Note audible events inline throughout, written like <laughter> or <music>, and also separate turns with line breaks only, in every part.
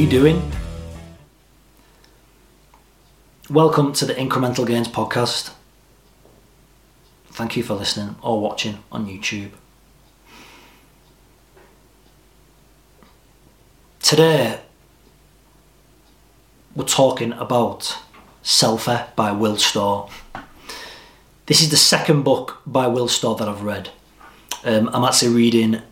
you doing? Welcome to the Incremental Gains podcast. Thank you for listening or watching on YouTube. Today, we're talking about Selfie by Will Storr. This is the second book by Will Storr that I've read. Um, I'm actually reading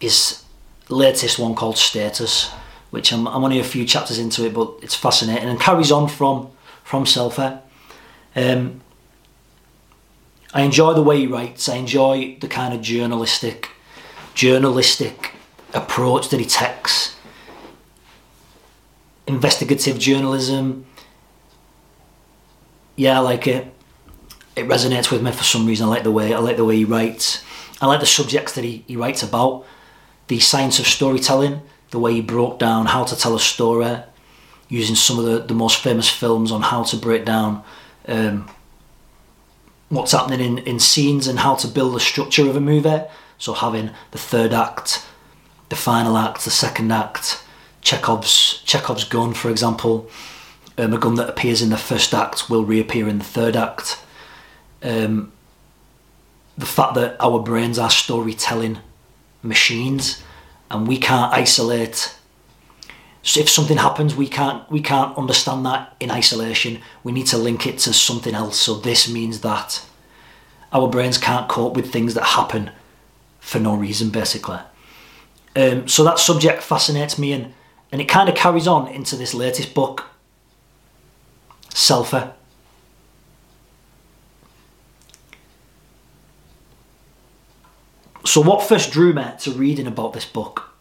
his latest one called Status, which I'm, I'm only a few chapters into it, but it's fascinating and carries on from from Selfie. Um, I enjoy the way he writes. I enjoy the kind of journalistic journalistic approach that he takes. Investigative journalism. Yeah, I like it. It resonates with me for some reason. I like the way I like the way he writes. I like the subjects that he, he writes about. The science of storytelling, the way he broke down how to tell a story, using some of the, the most famous films on how to break down um, what's happening in, in scenes and how to build the structure of a movie. So having the third act, the final act, the second act, Chekhov's Chekhov's gun, for example, um, a gun that appears in the first act will reappear in the third act. Um, the fact that our brains are storytelling machines, and we can't isolate. So if something happens we can't we can't understand that in isolation. We need to link it to something else. So this means that our brains can't cope with things that happen for no reason basically. Um, so that subject fascinates me and and it kind of carries on into this latest book Selfie so what first drew me to reading about this book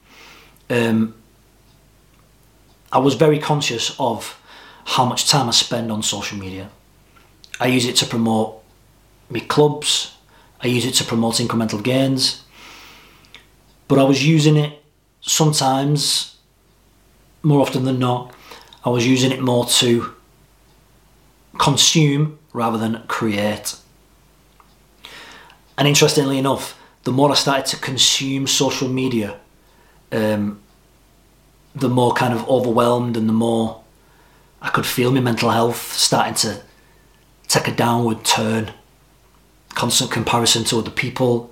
um, I was very conscious of how much time I spend on social media. I use it to promote my clubs, I use it to promote incremental gains, but I was using it sometimes, more often than not, I was using it more to consume rather than create. And interestingly enough, the more I started to consume social media, um, the more kind of overwhelmed and the more I could feel my mental health starting to take a downward turn. Constant comparison to other people,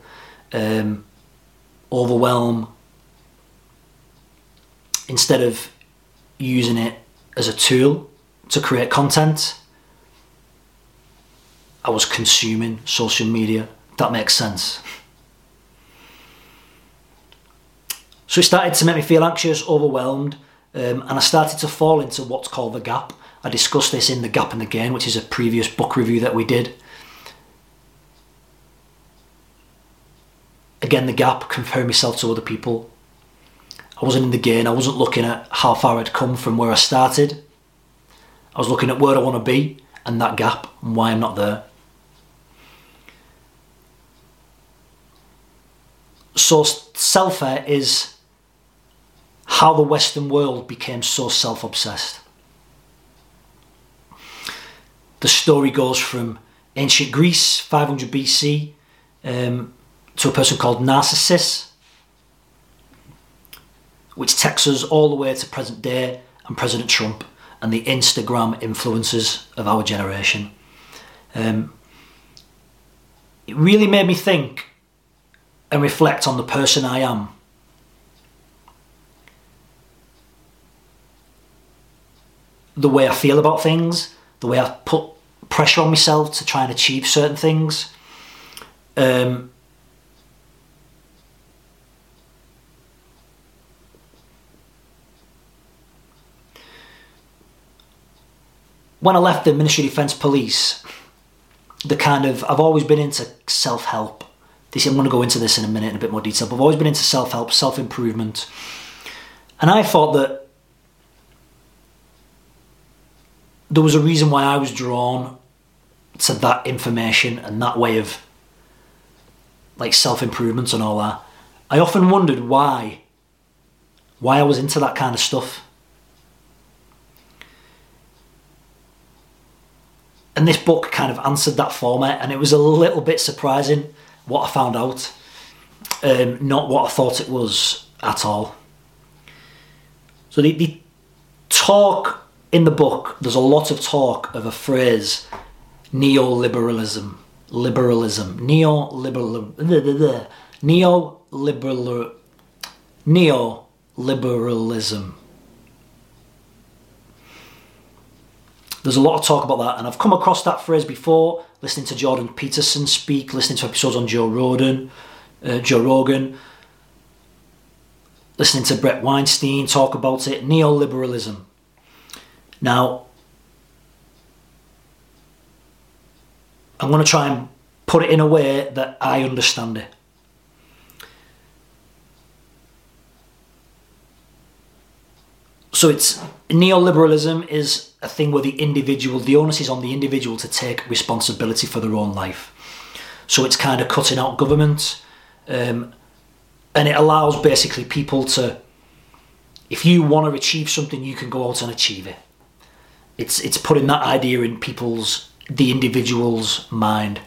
um, overwhelm. Instead of using it as a tool to create content, I was consuming social media. That makes sense. So it started to make me feel anxious, overwhelmed, um, and I started to fall into what's called the gap. I discussed this in The Gap and the Gain, which is a previous book review that we did. Again, the gap, comparing myself to other people. I wasn't in the gain, I wasn't looking at how far I'd come from where I started. I was looking at where I want to be and that gap and why I'm not there. So, Selfie is how the Western world became so self obsessed. The story goes from ancient Greece, 500 BC, um, to a person called Narcissus, which takes us all the way to present day and President Trump and the Instagram influences of our generation. Um, it really made me think and reflect on the person I am the way I feel about things, the way I put pressure on myself to try and achieve certain things. Um, when I left the Ministry of Defence Police, the kind of I've always been into self help. This I'm going to go into this in a minute in a bit more detail. But I've always been into self help, self improvement, and I thought that there was a reason why I was drawn to that information and that way of like self improvement and all that. I often wondered why why I was into that kind of stuff. And this book kind of answered that for me, and it was a little bit surprising what I found out. Um, not what I thought it was at all. So the, the talk in the book, there's a lot of talk of a phrase neoliberalism. Liberalism. Neoliberal. Neoliberal. Neoliberalism. There's a lot of talk about that, and I've come across that phrase before, listening to Jordan Peterson speak, listening to episodes on Joe Rogan, uh, Joe Rogan, listening to Bret Weinstein talk about it. Neoliberalism. Now, I'm going to try and put it in a way that I understand it. So it's neoliberalism is a thing where the individual, the onus is on the individual to take responsibility for their own life. So it's kind of cutting out government, um, and it allows basically people to, if you want to achieve something, you can go out and achieve it. It's it's putting that idea in people's the individual's mind.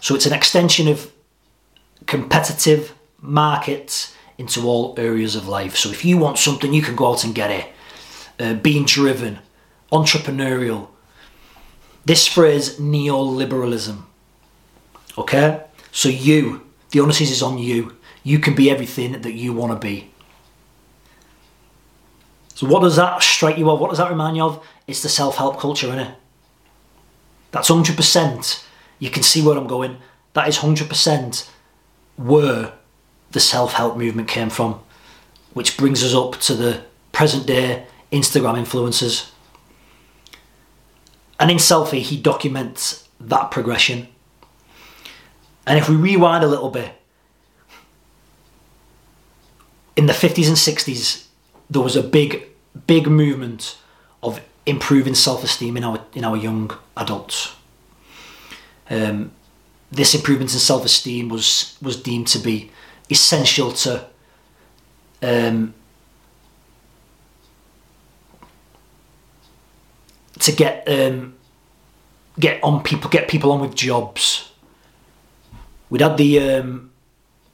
So it's an extension of competitive markets into all areas of life. So if you want something, you can go out and get it. Uh, being driven, entrepreneurial. This phrase, neoliberalism. Okay? So you, the onus is on you. You can be everything that you want to be. So what does that strike you of? What does that remind you of? It's the self-help culture, isn't it? That's 100%. You can see where I'm going. That is 100% where the self-help movement came from. Which brings us up to the present day Instagram influencers. And in Selfie, he documents that progression. And if we rewind a little bit, in the 50s and 60s, there was a big, big movement of improving self-esteem in our in our young adults. Um, this improvement in self-esteem was was deemed to be essential to um, to get um, get on people get people on with jobs. We'd had the um,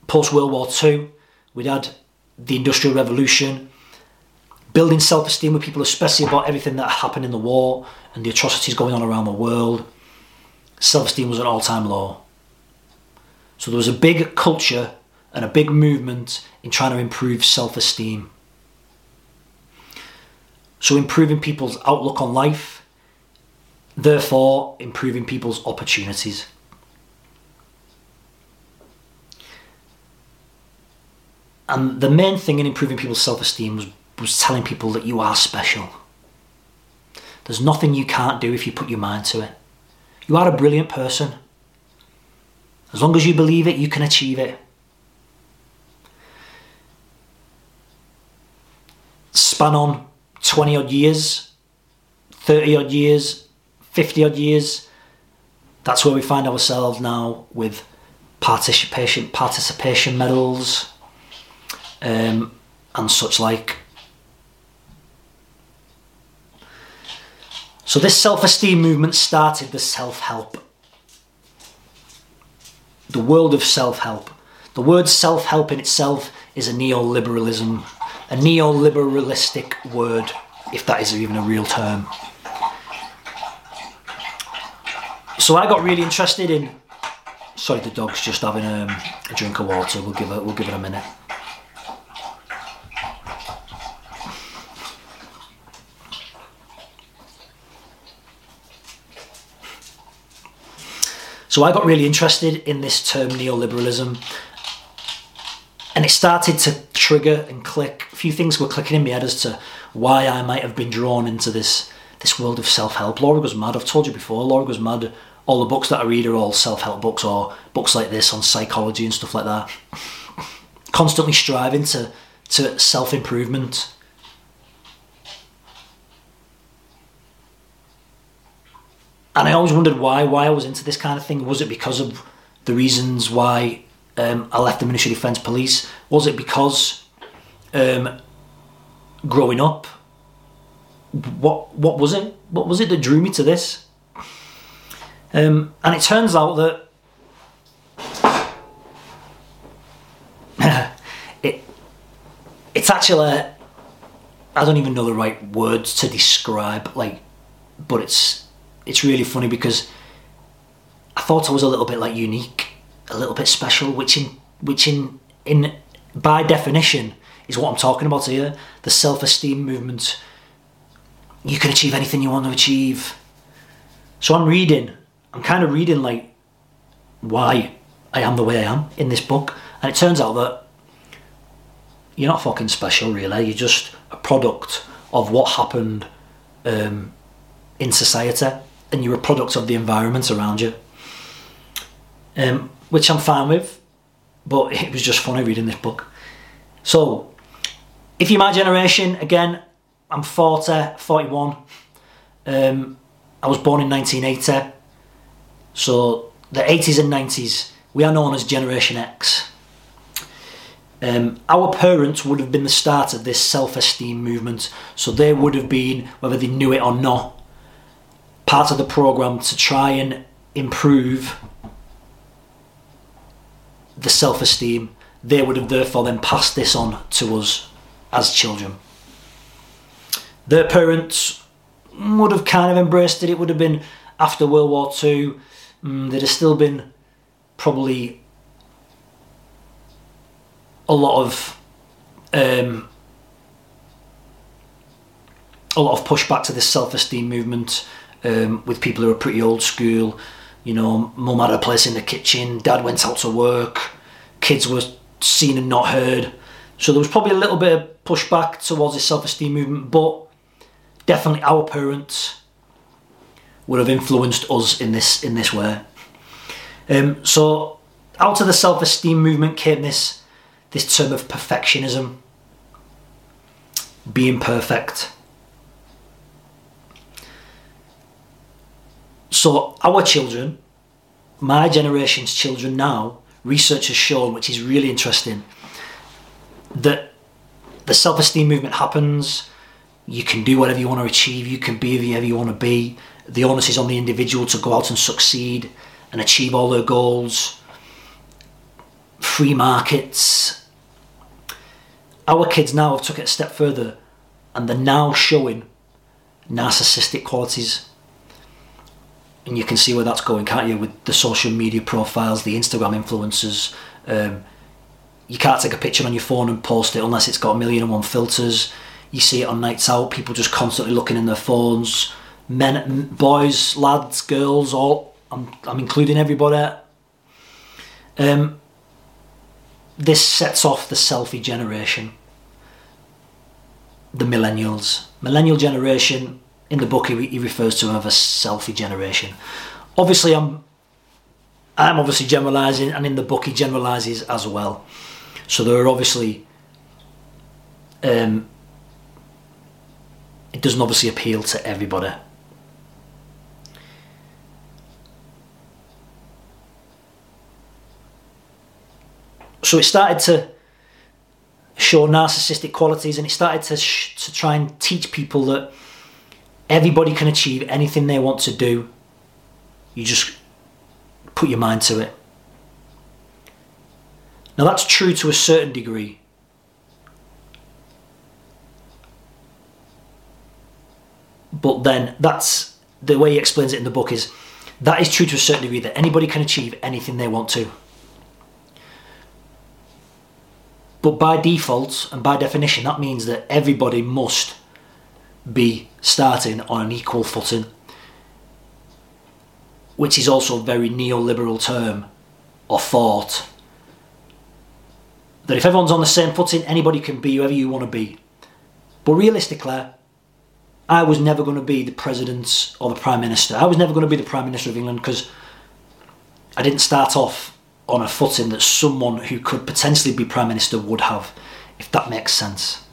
post World War Two. We'd had the Industrial Revolution building self esteem with people, especially about everything that happened in the war and the atrocities going on around the world. Self esteem was an all time low. So there was a big culture and a big movement in trying to improve self esteem. So improving people's outlook on life, therefore improving people's opportunities. And the main thing in improving people's self esteem was was telling people that you are special. There's nothing you can't do if you put your mind to it. You are a brilliant person. As long as you believe it, you can achieve it. Span on 20 odd years, 30 odd years, 50 odd years. That's where we find ourselves now with participation participation medals um, and such like. So this self-esteem movement started the self-help. The world of self-help. The word self-help in itself is a neoliberalism, a neoliberalistic word, if that is even a real term. So I got really interested in. Sorry, the dog's just having um, a drink of water. We'll give it. We'll give it a minute. So I got really interested in this term neoliberalism and it started to trigger and click. A few things were clicking in my head as to why I might have been drawn into this this world of self-help. Laura Goes Mad, I've told you before, Laura Goes Mad, all the books that I read are all self-help books or books like this on psychology and stuff like that. Constantly striving to, to self-improvement and I always wondered why why I was into this kind of thing. Was it because of the reasons why um, I left the Ministry of Defence Police? Was it because um, growing up? What what was it? What was it that drew me to this? Um, and it turns out that <laughs> it it's actually I don't even know the right words to describe like but it's it's really funny because I thought I was a little bit like unique, a little bit special, which in which in in by definition is what I'm talking about here. The self-esteem movement. You can achieve anything you want to achieve. So I'm reading. I'm kind of reading like why I am the way I am in this book, and it turns out that you're not fucking special, really. You're just a product of what happened um, in society, and you're a product of the environment around you. Um, which I'm fine with, but it was just funny reading this book. So, if you're my generation, again, I'm 40, 41. Um, I was born in 1980. So, the 80s and 90s, we are known as Generation X. Um, our parents would have been the start of this self esteem movement, so they would have been, whether they knew it or not, part of the program to try and improve the self esteem. They would have therefore then passed this on to us as children. Their parents would have kind of embraced it. It would have been after World War II. Mm, there'd have still been probably a lot of um, a lot of pushback to this self-esteem movement um, with people who are pretty old school. You know, mum had a place in the kitchen, dad went out to work, kids were seen and not heard. So there was probably a little bit of pushback towards the self-esteem movement, but definitely our parents would have influenced us in this in this way. Um, so out of the self-esteem movement came this this term of perfectionism, being perfect. So our children, my generation's children now, research has shown, which is really interesting, that the self-esteem movement happens. You can do whatever you want to achieve. You can be whoever you want to be. The onus is on the individual to go out and succeed and achieve all their goals. Free markets. Our kids now have took it a step further, and they're now showing narcissistic qualities and you can see where that's going, can't you? With the social media profiles, the Instagram influencers. Um, you can't take a picture on your phone and post it unless it's got a million and one filters. You see it on nights out, people just constantly looking in their phones. Men, boys, lads, girls, all. I'm, I'm including everybody. Um, this sets off the selfie generation, the millennials. Millennial generation in the book he, he refers to as a selfie generation. Obviously, I'm I'm obviously generalising, and in the book he generalises as well. So there are obviously um, it doesn't obviously appeal to everybody. So it started to show narcissistic qualities, and it started to sh- to try and teach people that Everybody can achieve anything they want to do. You just put your mind to it. Now, that's true to a certain degree. But then, that's the way he explains it in the book is that is true to a certain degree that anybody can achieve anything they want to. But by default and by definition, that means that everybody must be starting on an equal footing, which is also a very neoliberal term or thought. That if everyone's on the same footing, anybody can be whoever you want to be. But realistically, I was never going to be the president or the prime minister. I was never going to be the prime minister of England because I didn't start off on a footing that someone who could potentially be prime minister would have, if that makes sense.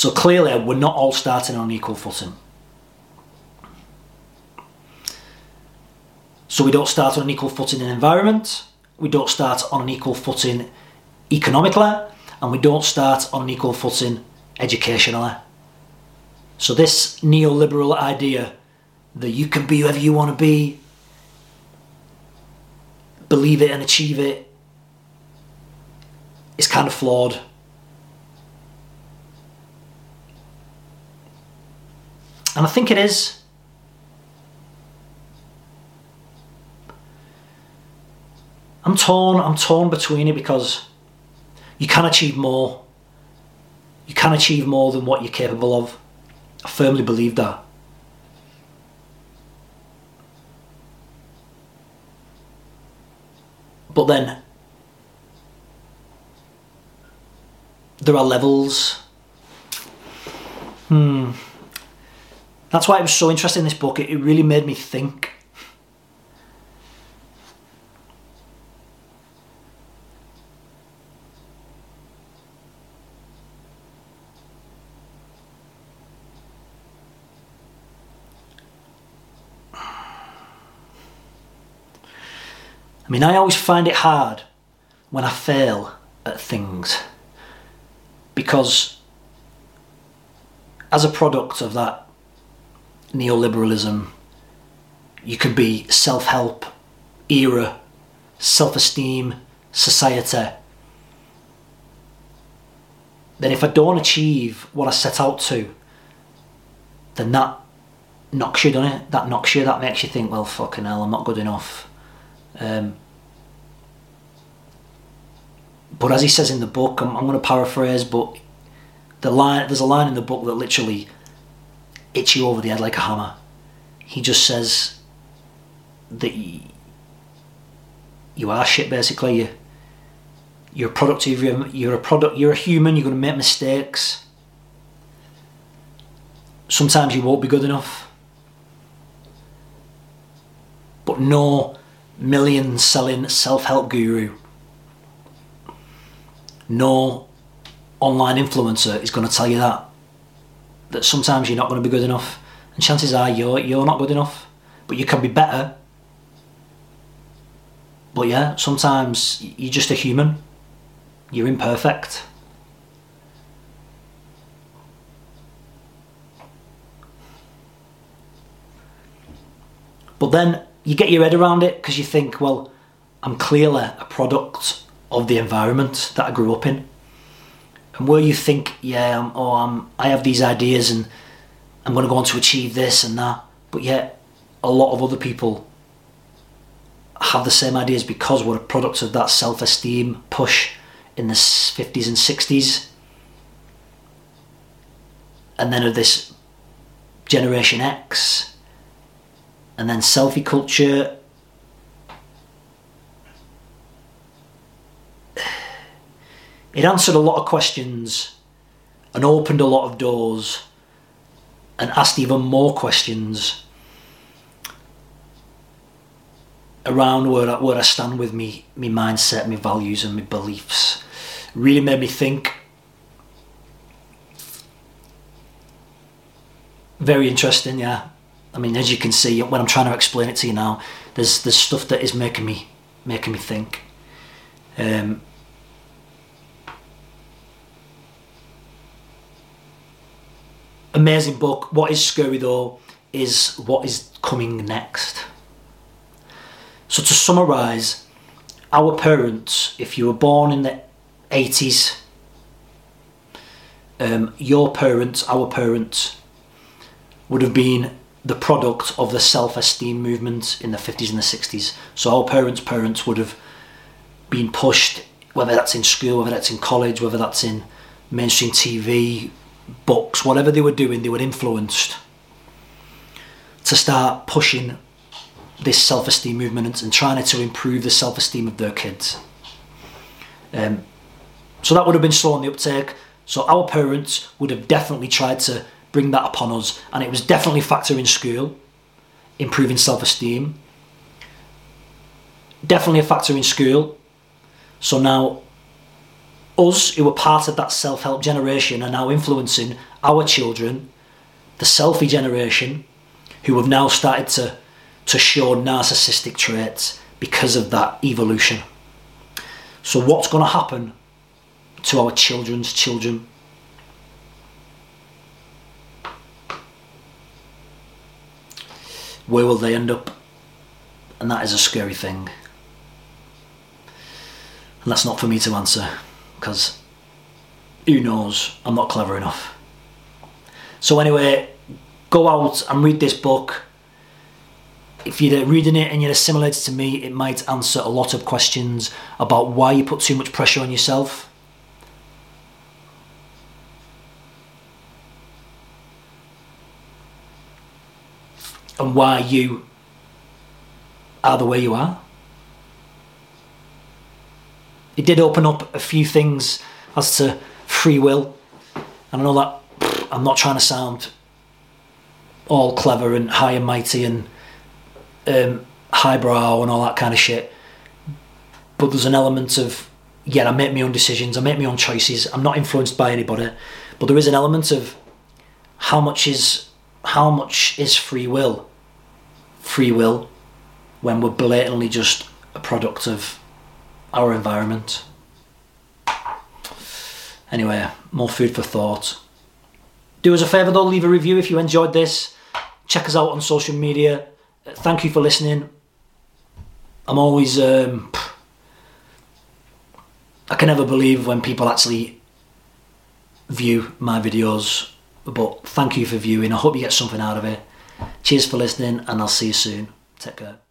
So clearly, we're not all starting on equal footing. So we don't start on an equal footing in environment, we don't start on an equal footing economically, and we don't start on an equal footing educationally. So this neoliberal idea that you can be whoever you want to be, believe it and achieve it is kind of flawed. And I think it is. I'm torn, I'm torn between it because you can achieve more. You can achieve more than what you're capable of. I firmly believe that. But then there are levels. Hmm. That's why it was so interesting this book. It, it really made me think. I mean, I always find it hard when I fail at things because, as a product of that neoliberalism, you could be self help, era, self esteem, society. Then, if I don't achieve what I set out to, then that knocks you, doesn't it? That knocks you, that makes you think, well, fucking hell, I'm not good enough. Um, but as he says in the book, I'm, I'm going to paraphrase, but the line there's a line in the book that literally hits you over the head like a hammer. He just says that you, are shit. Basically, you you're a product of your, you're a product. You're a human. You're going to make mistakes. Sometimes you won't be good enough. But no million selling self help guru, no online influencer is going to tell you that. That sometimes you're not going to be good enough, and chances are you're you're not good enough, but you can be better. But yeah, sometimes you're just a human. You're imperfect. But then you get your head around it because you think, well, I'm clearly a product of the environment that I grew up in. And where you think, yeah, I'm, oh, I'm, I have these ideas and I'm going to go on to achieve this and that, but yet a lot of other people have the same ideas because we're a product of that self-esteem push in the 50s and 60s and then of this generation X and then selfie culture. It answered a lot of questions and opened a lot of doors and asked even more questions around where I, where I stand with me, my mindset, my values, and my beliefs. Really made me think. Very interesting, yeah. I mean, as you can see, when I'm trying to explain it to you now, there's there's stuff that is making me making me think. Um, amazing book. What is scary though is what is coming next. So to summarise, our parents, if you were born in the 80s, um, your parents, our parents, would have been the product of the self-esteem movement in the 50s and the 60s. So our parents' parents would have been pushed, whether that's in school, whether that's in college, whether that's in mainstream TV, books, whatever they were doing, they were influenced to start pushing this self-esteem movement and trying to improve the self-esteem of their kids. Um, so that would have been slow on the uptake. So our parents would have definitely tried to bring that upon us. And it was definitely a factor in school, improving self esteem. Definitely a factor in school. So now, us who were part of that self help generation are now influencing our children, the selfie generation, who have now started to, to show narcissistic traits because of that evolution. So, what's going to happen to our children's children? where will they end up? And that is a scary thing. And that's not for me to answer because who knows? I'm not clever enough. So, anyway, go out and read this book. If you're reading it and you're assimilated to me, it might answer a lot of questions about why you put too much pressure on yourself. And why you are the way you are. It did open up a few things as to free will. And I know that I'm not trying to sound all clever and high and mighty and um, highbrow and all that kind of shit. But there's an element of, yeah, I make my own decisions, I make my own choices, I'm not influenced by anybody. But there is an element of how much is how much is free will? Free will when we're blatantly just a product of our environment. Anyway, more food for thought. Do us a favour though, leave a review if you enjoyed this. Check us out on social media. Thank you for listening. I'm always. Um, I can never believe when people actually view my videos, but thank you for viewing. I hope you get something out of it. Cheers for listening, and I'll see you soon. Take care.